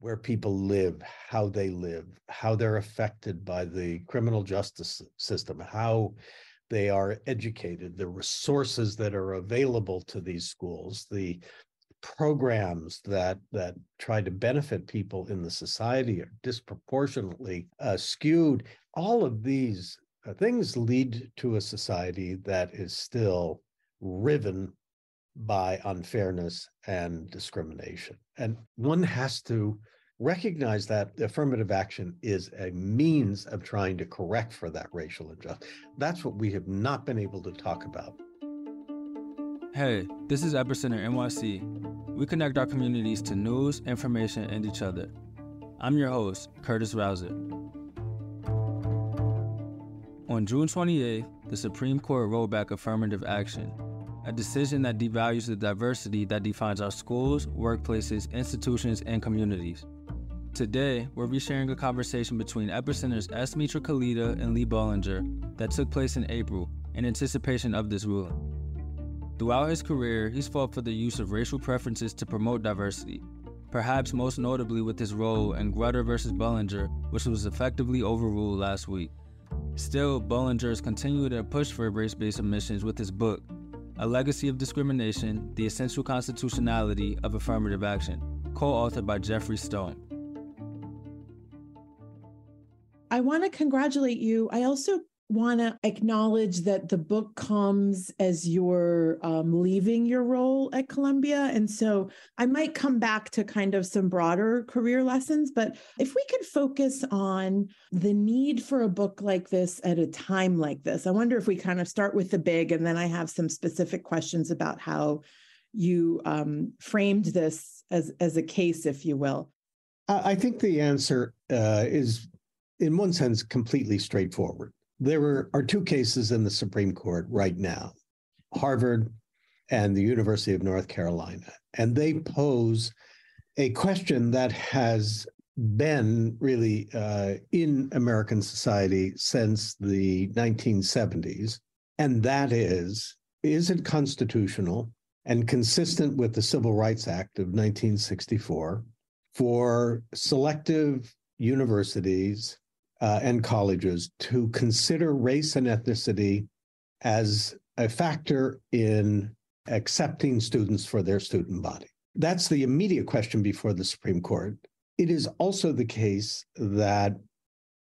where people live, how they live, how they're affected by the criminal justice system, how they are educated, the resources that are available to these schools, the programs that that try to benefit people in the society are disproportionately uh, skewed. All of these uh, things lead to a society that is still riven by unfairness and discrimination. And one has to recognize that affirmative action is a means of trying to correct for that racial injustice. That's what we have not been able to talk about. Hey, this is Epicenter NYC. We connect our communities to news, information, and each other. I'm your host, Curtis Rouser. On June 28th, the Supreme Court rolled back affirmative action, a decision that devalues the diversity that defines our schools, workplaces, institutions, and communities. Today, we'll be sharing a conversation between Epicenter's S. Mitra Kalita and Lee Bollinger that took place in April in anticipation of this ruling. Throughout his career, he's fought for the use of racial preferences to promote diversity, perhaps most notably with his role in Grutter versus Bollinger, which was effectively overruled last week. Still, Bollinger is continuing to push for race based admissions with his book, A Legacy of Discrimination The Essential Constitutionality of Affirmative Action, co authored by Geoffrey Stone. I want to congratulate you. I also want to acknowledge that the book comes as you're um, leaving your role at Columbia. And so I might come back to kind of some broader career lessons. But if we could focus on the need for a book like this at a time like this, I wonder if we kind of start with the big and then I have some specific questions about how you um, framed this as, as a case, if you will. I think the answer uh, is, in one sense, completely straightforward there are, are two cases in the Supreme Court right now Harvard and the University of North Carolina. And they pose a question that has been really uh, in American society since the 1970s. And that is is it constitutional and consistent with the Civil Rights Act of 1964 for selective universities uh, and colleges to consider race and ethnicity as a factor in accepting students for their student body. That's the immediate question before the Supreme Court. It is also the case that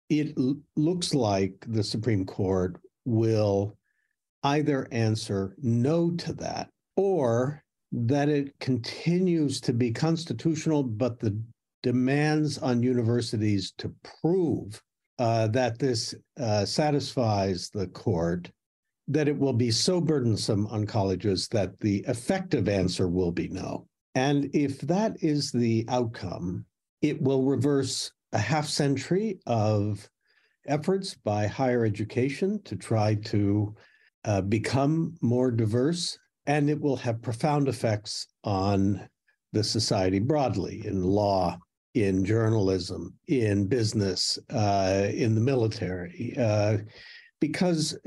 it l- looks like the Supreme Court will either answer no to that or that it continues to be constitutional, but the demands on universities to prove uh, that this uh, satisfies the court that it will be so burdensome on colleges that the effective answer will be no. And if that is the outcome, it will reverse a half century of efforts by higher education to try to uh, become more diverse, and it will have profound effects on the society broadly in law, in journalism, in business, uh, in the military, uh, because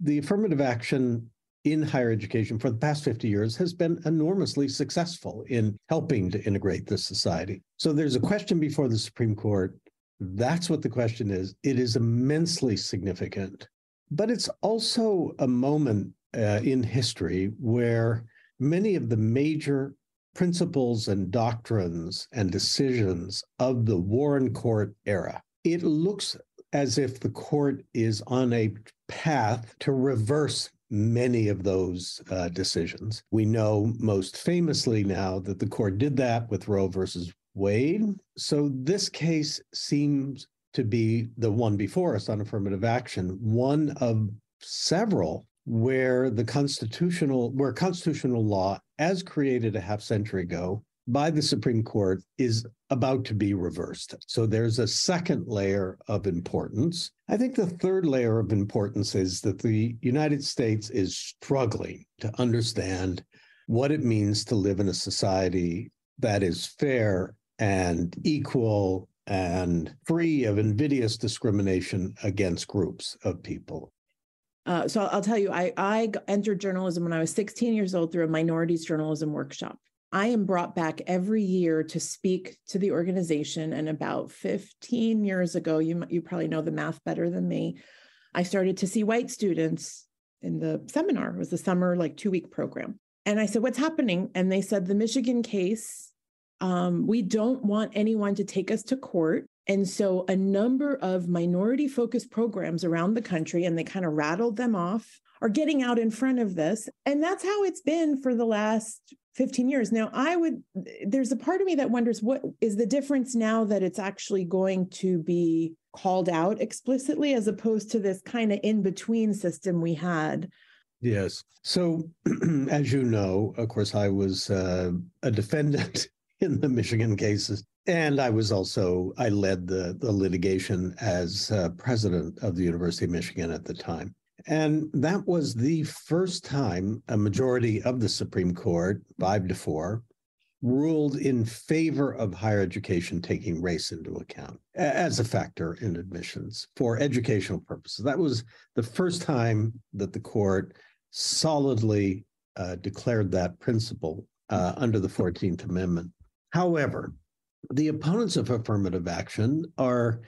the affirmative action in higher education for the past 50 years has been enormously successful in helping to integrate this society. So there's a question before the Supreme Court. That's what the question is. It is immensely significant, but it's also a moment uh, in history where many of the major principles and doctrines and decisions of the Warren Court era. It looks as if the court is on a path to reverse many of those uh, decisions. We know most famously now that the court did that with Roe versus Wade. So this case seems to be the one before us on affirmative action, one of several where the constitutional where constitutional law as created a half century ago by the Supreme Court is about to be reversed. So there's a second layer of importance. I think the third layer of importance is that the United States is struggling to understand what it means to live in a society that is fair and equal and free of invidious discrimination against groups of people. Uh, so I'll tell you, I, I entered journalism when I was 16 years old through a minorities journalism workshop. I am brought back every year to speak to the organization. And about 15 years ago, you, you probably know the math better than me, I started to see white students in the seminar. It was a summer, like two week program. And I said, What's happening? And they said, The Michigan case, um, we don't want anyone to take us to court. And so a number of minority focused programs around the country, and they kind of rattled them off, are getting out in front of this. And that's how it's been for the last 15 years. Now, I would, there's a part of me that wonders what is the difference now that it's actually going to be called out explicitly as opposed to this kind of in between system we had. Yes. So, as you know, of course, I was uh, a defendant in the Michigan cases. And I was also, I led the, the litigation as uh, president of the University of Michigan at the time. And that was the first time a majority of the Supreme Court, five to four, ruled in favor of higher education taking race into account as a factor in admissions for educational purposes. That was the first time that the court solidly uh, declared that principle uh, under the 14th Amendment. However, the opponents of affirmative action are,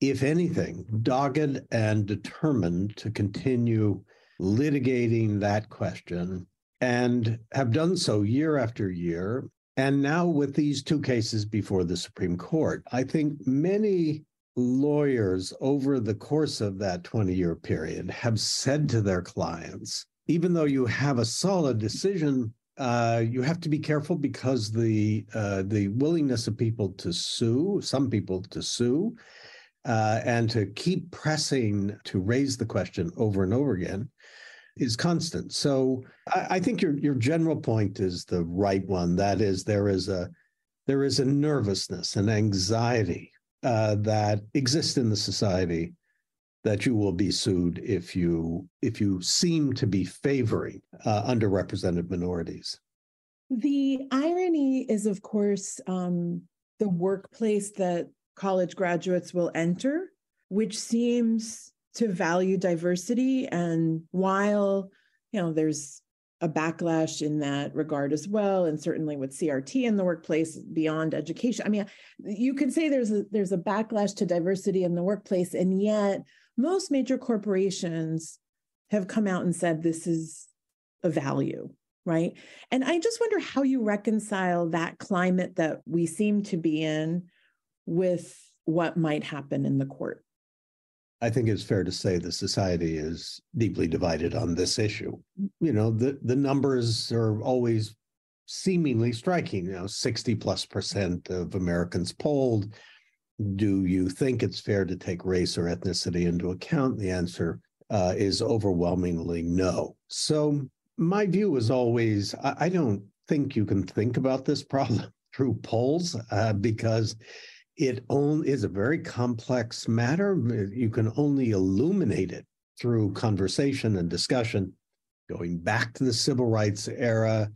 if anything, dogged and determined to continue litigating that question and have done so year after year. And now, with these two cases before the Supreme Court, I think many lawyers over the course of that 20 year period have said to their clients, even though you have a solid decision, uh, you have to be careful because the uh, the willingness of people to sue, some people to sue, uh, and to keep pressing to raise the question over and over again is constant. So I, I, think your your general point is the right one. That is, there is a there is a nervousness and anxiety uh, that exists in the society that you will be sued if you if you seem to be favoring uh, underrepresented minorities. The irony is, of course, um, the workplace that college graduates will enter, which seems to value diversity. And while, you know, there's a backlash in that regard as well, and certainly with CRT in the workplace beyond education. I mean, you could say there's a there's a backlash to diversity in the workplace, and yet most major corporations have come out and said this is a value right and i just wonder how you reconcile that climate that we seem to be in with what might happen in the court I think it's fair to say the society is deeply divided on this issue. You know, the, the numbers are always seemingly striking. You know, 60 plus percent of Americans polled. Do you think it's fair to take race or ethnicity into account? The answer uh, is overwhelmingly no. So, my view is always I, I don't think you can think about this problem through polls uh, because it only is a very complex matter. You can only illuminate it through conversation and discussion, going back to the civil rights era,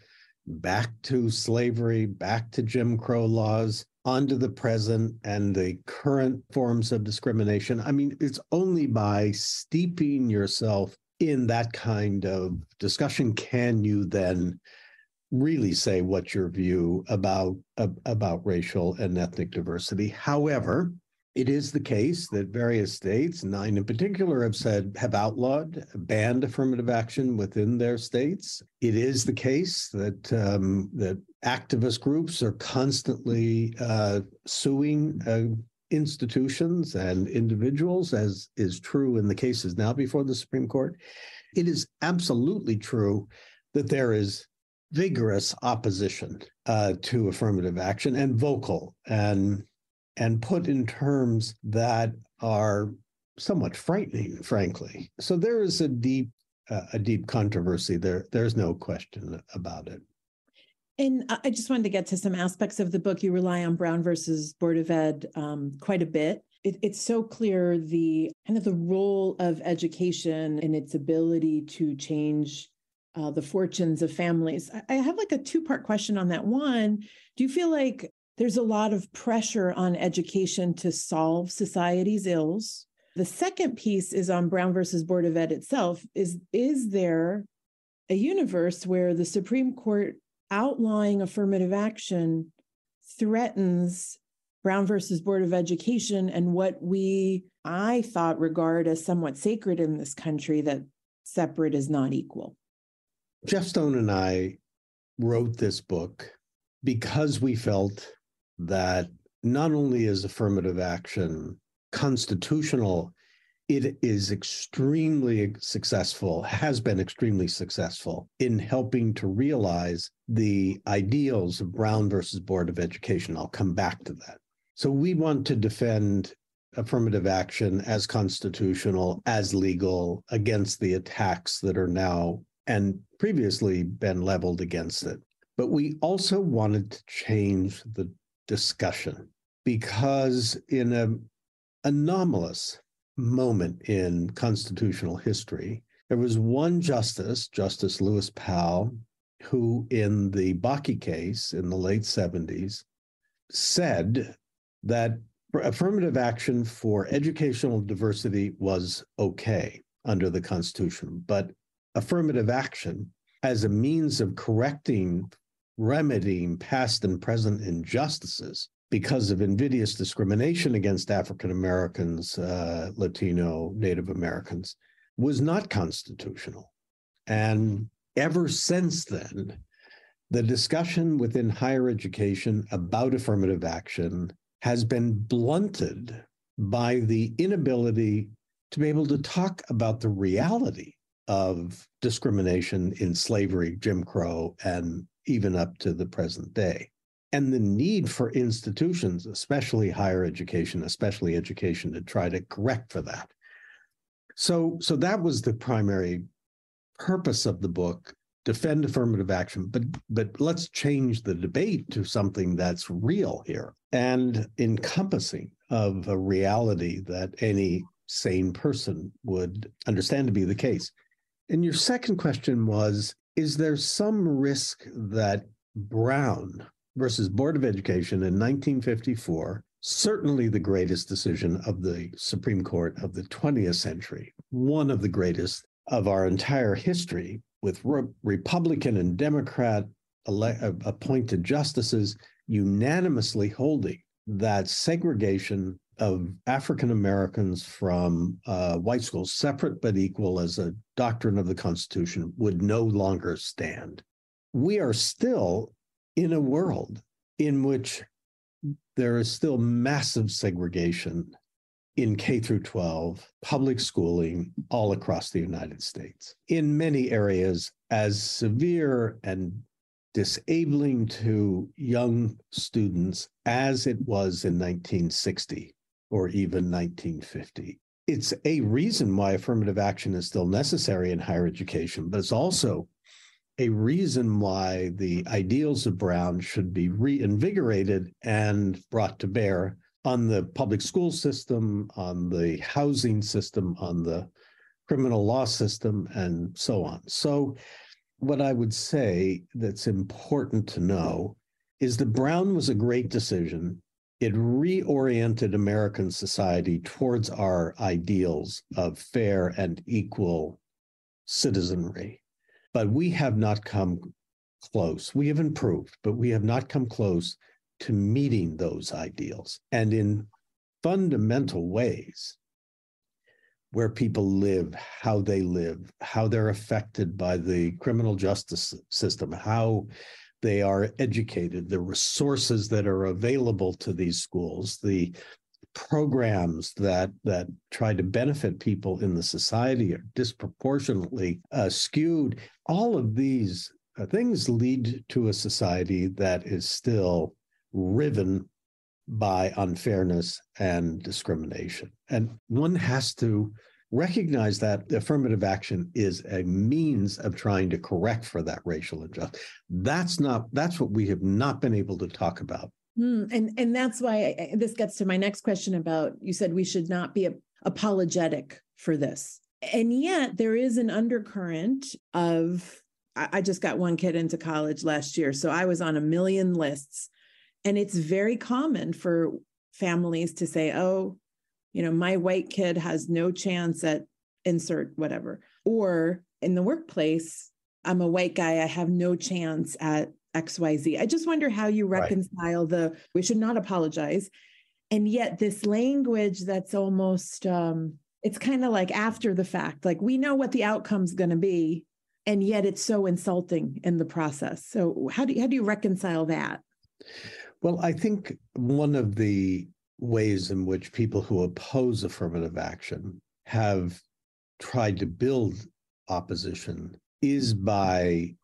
back to slavery, back to Jim Crow laws, onto the present and the current forms of discrimination. I mean, it's only by steeping yourself in that kind of discussion can you then really say what your view about about racial and ethnic diversity. However, it is the case that various states, nine in particular, have said have outlawed, banned affirmative action within their states. It is the case that um, that activist groups are constantly uh, suing uh, institutions and individuals, as is true in the cases now before the Supreme Court. It is absolutely true that there is vigorous opposition uh, to affirmative action and vocal and and put in terms that are somewhat frightening, frankly. So there is a deep uh, a deep controversy there. There's no question about it. And I just wanted to get to some aspects of the book. You rely on Brown versus Board of Ed um, quite a bit. It, it's so clear the kind of the role of education and its ability to change uh, the fortunes of families. I have like a two part question on that. One, do you feel like there's a lot of pressure on education to solve society's ills? The second piece is on Brown versus Board of Ed itself. Is is there a universe where the Supreme Court outlawing affirmative action threatens Brown versus Board of Education and what we, I thought, regard as somewhat sacred in this country that separate is not equal. Jeff Stone and I wrote this book because we felt that not only is affirmative action constitutional, it is extremely successful, has been extremely successful in helping to realize the ideals of Brown versus Board of Education. I'll come back to that. So we want to defend affirmative action as constitutional, as legal against the attacks that are now and previously been leveled against it. But we also wanted to change the discussion because in an anomalous moment in constitutional history, there was one justice, Justice Lewis Powell, who in the Bakke case in the late 70s said that affirmative action for educational diversity was okay under the Constitution, but affirmative action as a means of correcting, remedying past and present injustices because of invidious discrimination against African Americans, uh, Latino, Native Americans was not constitutional. And ever since then, the discussion within higher education about affirmative action has been blunted by the inability to be able to talk about the reality of discrimination in slavery, Jim Crow, and even up to the present day. And the need for institutions, especially higher education, especially education, to try to correct for that. So, so that was the primary purpose of the book defend affirmative action but but let's change the debate to something that's real here and encompassing of a reality that any sane person would understand to be the case and your second question was Is there some risk that Brown versus Board of Education in 1954, certainly the greatest decision of the Supreme Court of the 20th century, one of the greatest of our entire history, with re- Republican and Democrat ele- appointed justices unanimously holding that segregation of African Americans from uh, white schools, separate but equal as a doctrine of the Constitution, would no longer stand. We are still in a world in which there is still massive segregation in K through 12 public schooling all across the United States. In many areas, as severe and disabling to young students as it was in 1960 or even 1950. It's a reason why affirmative action is still necessary in higher education, but it's also a reason why the ideals of Brown should be reinvigorated and brought to bear on the public school system, on the housing system, on the criminal law system, and so on. So, what I would say that's important to know is that Brown was a great decision it reoriented American society towards our ideals of fair and equal citizenry. But we have not come close. We have improved, but we have not come close to meeting those ideals. And in fundamental ways, where people live, how they live, how they're affected by the criminal justice system, how they are educated, the resources that are available to these schools, the programs that that try to benefit people in the society are disproportionately uh, skewed. All of these uh, things lead to a society that is still riven by unfairness and discrimination. And one has to recognize that affirmative action is a means of trying to correct for that racial injustice. That's not that's what we have not been able to talk about. Mm, and and that's why I, this gets to my next question about you said we should not be apologetic for this. And yet there is an undercurrent of I, I just got one kid into college last year, so I was on a million lists and it's very common for families to say, "Oh, you know, my white kid has no chance at insert whatever. Or in the workplace, I'm a white guy, I have no chance at XYZ. I just wonder how you reconcile right. the we should not apologize. And yet this language that's almost um it's kind of like after the fact. Like we know what the outcome's going to be and yet it's so insulting in the process. So how do you, how do you reconcile that? Well, I think one of the ways in which people who oppose affirmative action have tried to build opposition is by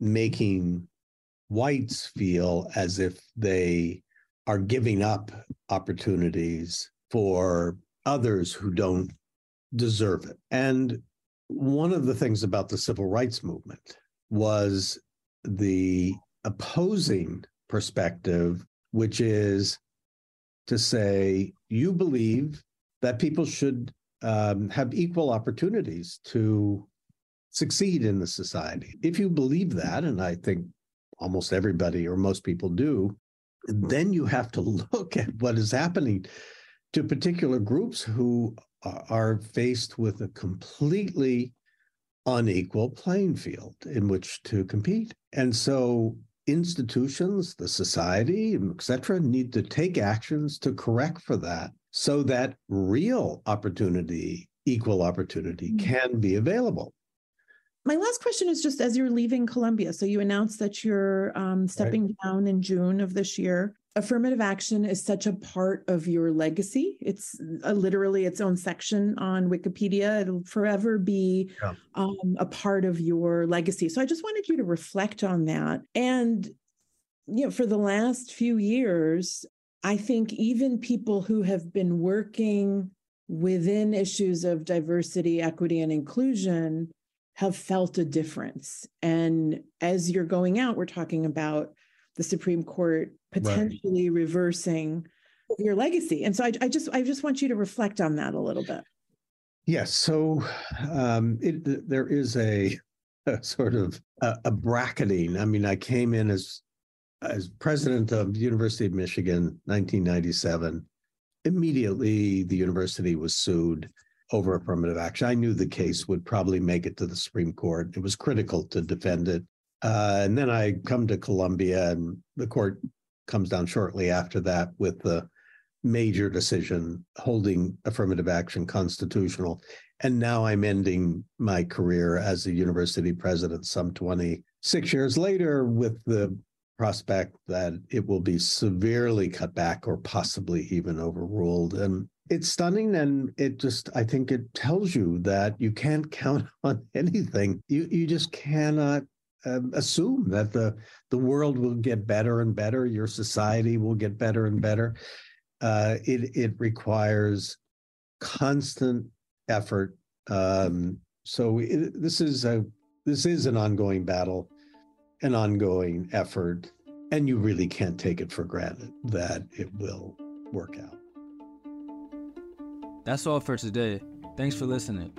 making whites feel as if they are giving up opportunities for others who don't deserve it. And one of the things about the civil rights movement was the opposing perspective, which is to say, you believe that people should um, have equal opportunities to succeed in the society. If you believe that, and I think almost everybody or most people do, then you have to look at what is happening to particular groups who are faced with a completely unequal playing field in which to compete. And so institutions, the society, et cetera, need to take actions to correct for that so that real opportunity, equal opportunity mm-hmm. can be available. My last question is just as you're leaving Columbia. So you announced that you're um, stepping right. down in June of this year. Affirmative action is such a part of your legacy. It's a, literally its own section on Wikipedia. It'll forever be yeah. um, a part of your legacy. So I just wanted you to reflect on that. And you know, for the last few years, I think even people who have been working within issues of diversity, equity, and inclusion have felt a difference. And as you're going out, we're talking about the Supreme Court potentially right. reversing your legacy. And so I, I, just I just want you to reflect on that a little bit. Yes. So um, it, there is a, a sort of a, a bracketing. I mean, I came in as as president of the University of Michigan, 1997, immediately the university was sued over affirmative action. I knew the case would probably make it to the Supreme Court. It was critical to defend it. Uh, and then I come to Columbia, and the court comes down shortly after that with the major decision holding affirmative action constitutional. And now I'm ending my career as a university president some 26 years later with the prospect that it will be severely cut back or possibly even overruled. And it's stunning. And it just, I think it tells you that you can't count on anything. You, you just cannot um, assume that the, the world will get better and better, your society will get better and better. Uh, it, it requires constant effort. Um, so it, this is a this is an ongoing battle an ongoing effort, and you really can't take it for granted that it will work out. That's all for today. Thanks for listening.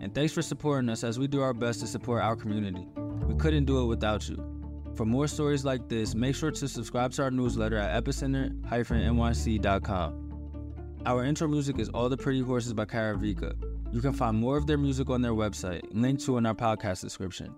And thanks for supporting us as we do our best to support our community. We couldn't do it without you. For more stories like this, make sure to subscribe to our newsletter at epicenter-nyc.com. Our intro music is All the Pretty Horses by Kara Vika. You can find more of their music on their website, linked to in our podcast description.